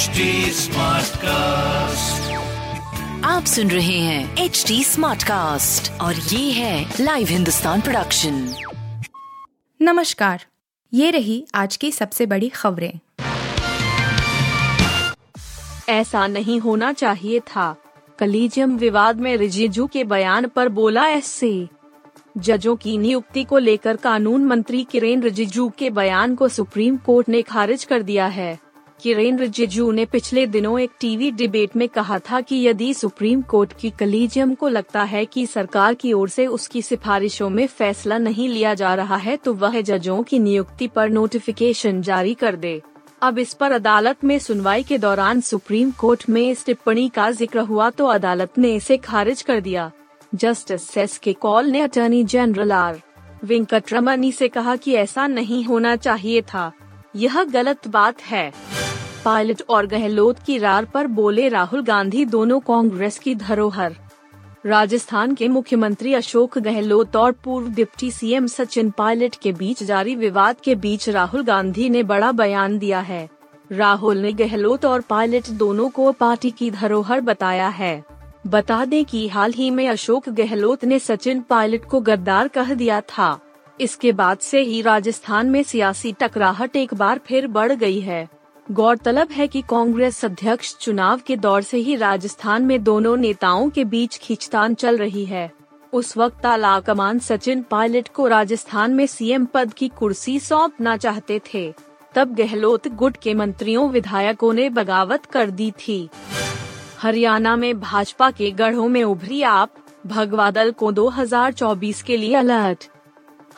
HD cast आप सुन रहे हैं एच डी स्मार्ट कास्ट और ये है लाइव हिंदुस्तान प्रोडक्शन नमस्कार ये रही आज की सबसे बड़ी खबरें। ऐसा नहीं होना चाहिए था। कलीजियम विवाद में रिजिजू के बयान पर बोला एससी। जजों की नियुक्ति को लेकर कानून मंत्री किरेन रिजिजू के बयान को सुप्रीम कोर्ट ने खारिज कर दिया है। किरेन रिजिजू ने पिछले दिनों एक टीवी डिबेट में कहा था कि यदि सुप्रीम कोर्ट की कलीजियम को लगता है कि सरकार की ओर से उसकी सिफारिशों में फैसला नहीं लिया जा रहा है तो वह जजों की नियुक्ति पर नोटिफिकेशन जारी कर दे। अब इस पर अदालत में सुनवाई के दौरान सुप्रीम कोर्ट में इस टिप्पणी का ज़िक्र हुआ तो अदालत ने इसे खारिज कर दिया। जस्टिस एस के कॉल ने अटॉर्नी जनरल आर. वेंकटरमनी से कहा कि ऐसा नहीं होना चाहिए था। यह गलत बात है। पायलट और गहलोत की रार पर बोले राहुल गांधी दोनों कांग्रेस की धरोहर। राजस्थान के मुख्यमंत्री अशोक गहलोत और पूर्व डिप्टी सीएम सचिन पायलट के बीच जारी विवाद के बीच राहुल गांधी ने बड़ा बयान दिया है। राहुल ने गहलोत और पायलट दोनों को पार्टी की धरोहर बताया है। बता दें कि हाल ही में अशोक गहलोत ने सचिन पायलट को गद्दार कह दिया था। इसके बाद से ही राजस्थान में सियासी टकराहट एक बार फिर बढ़ गई है। गौरतलब है कि कांग्रेस अध्यक्ष चुनाव के दौर से ही राजस्थान में दोनों नेताओं के बीच खींचतान चल रही है। उस वक्त आला कमान सचिन पायलट को राजस्थान में सीएम पद की कुर्सी सौंपना चाहते थे। तब गहलोत गुट के मंत्रियों विधायकों ने बगावत कर दी थी। हरियाणा में भाजपा के गढ़ों में उभरी आप, भगवा दल को 2024 के लिए अलर्ट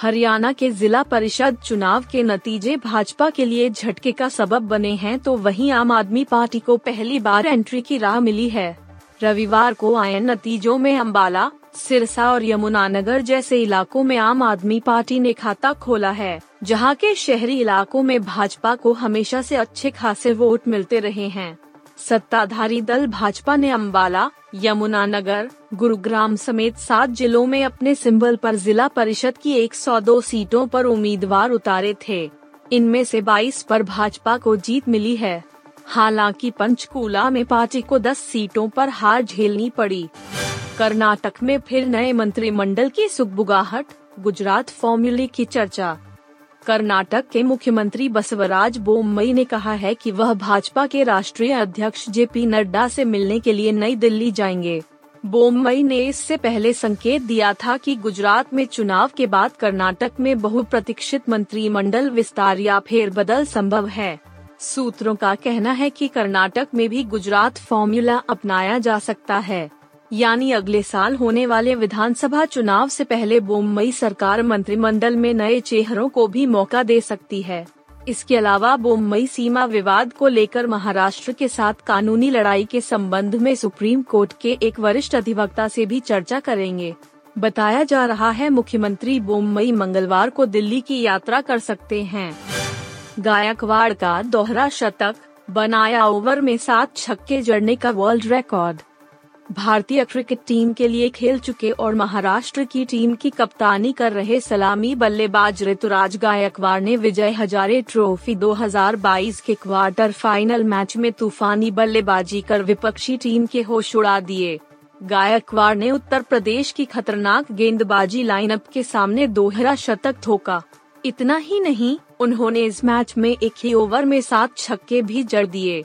हरियाणा के जिला परिषद चुनाव के नतीजे भाजपा के लिए झटके का सबब बने हैं तो वहीं आम आदमी पार्टी को पहली बार एंट्री की राह मिली है। रविवार को आए नतीजों में अम्बाला सिरसा और यमुनानगर जैसे इलाकों में आम आदमी पार्टी ने खाता खोला है, जहाँ के शहरी इलाकों में भाजपा को हमेशा से अच्छे खासे वोट मिलते रहे हैं। सत्ताधारी दल भाजपा ने अम्बाला यमुनानगर गुरुग्राम समेत सात जिलों में अपने सिंबल पर जिला परिषद की 102 सीटों पर उम्मीदवार उतारे थे। इनमें से 22 पर भाजपा को जीत मिली है। हालाँकि पंचकूला में पार्टी को 10 सीटों पर हार झेलनी पड़ी। कर्नाटक में फिर नए मंत्रिमंडल की सुखबुगाहट, गुजरात फॉर्मूले की चर्चा। कर्नाटक के मुख्यमंत्री बसवराज बोमई ने कहा है कि वह भाजपा के राष्ट्रीय अध्यक्ष जे पी नड्डा से मिलने के लिए नई दिल्ली जाएँगे। बोमई ने इससे पहले संकेत दिया था कि गुजरात में चुनाव के बाद कर्नाटक में बहुप्रतीक्षित मंत्रिमंडल विस्तार या फेरबदल संभव है। सूत्रों का कहना है कि कर्नाटक में भी गुजरात फॉर्मूला अपनाया जा सकता है। यानी अगले साल होने वाले विधानसभा चुनाव से पहले बोम्बई सरकार मंत्रिमंडल में नए चेहरों को भी मौका दे सकती है। इसके अलावा बोम्बई सीमा विवाद को लेकर महाराष्ट्र के साथ कानूनी लड़ाई के संबंध में सुप्रीम कोर्ट के एक वरिष्ठ अधिवक्ता से भी चर्चा करेंगे। बताया जा रहा है मुख्यमंत्री बोम्बई मंगलवार को दिल्ली की यात्रा कर सकते हैं। गायकवाड़ का दोहरा शतक, बनाया ओवर में सात छक्के जड़ने का वर्ल्ड रिकॉर्ड भारतीय क्रिकेट टीम के लिए खेल चुके और महाराष्ट्र की टीम की कप्तानी कर रहे सलामी बल्लेबाज ऋतुराज गायकवाड़ ने विजय हजारे ट्रॉफी 2022 के क्वार्टर फाइनल मैच में तूफानी बल्लेबाजी कर विपक्षी टीम के होश उड़ा दिए। गायकवाड़ ने उत्तर प्रदेश की खतरनाक गेंदबाजी लाइनअप के सामने दोहरा शतक ठोका इतना ही नहीं, उन्होंने इस मैच में एक ही ओवर में सात छक्के भी जड़ दिए।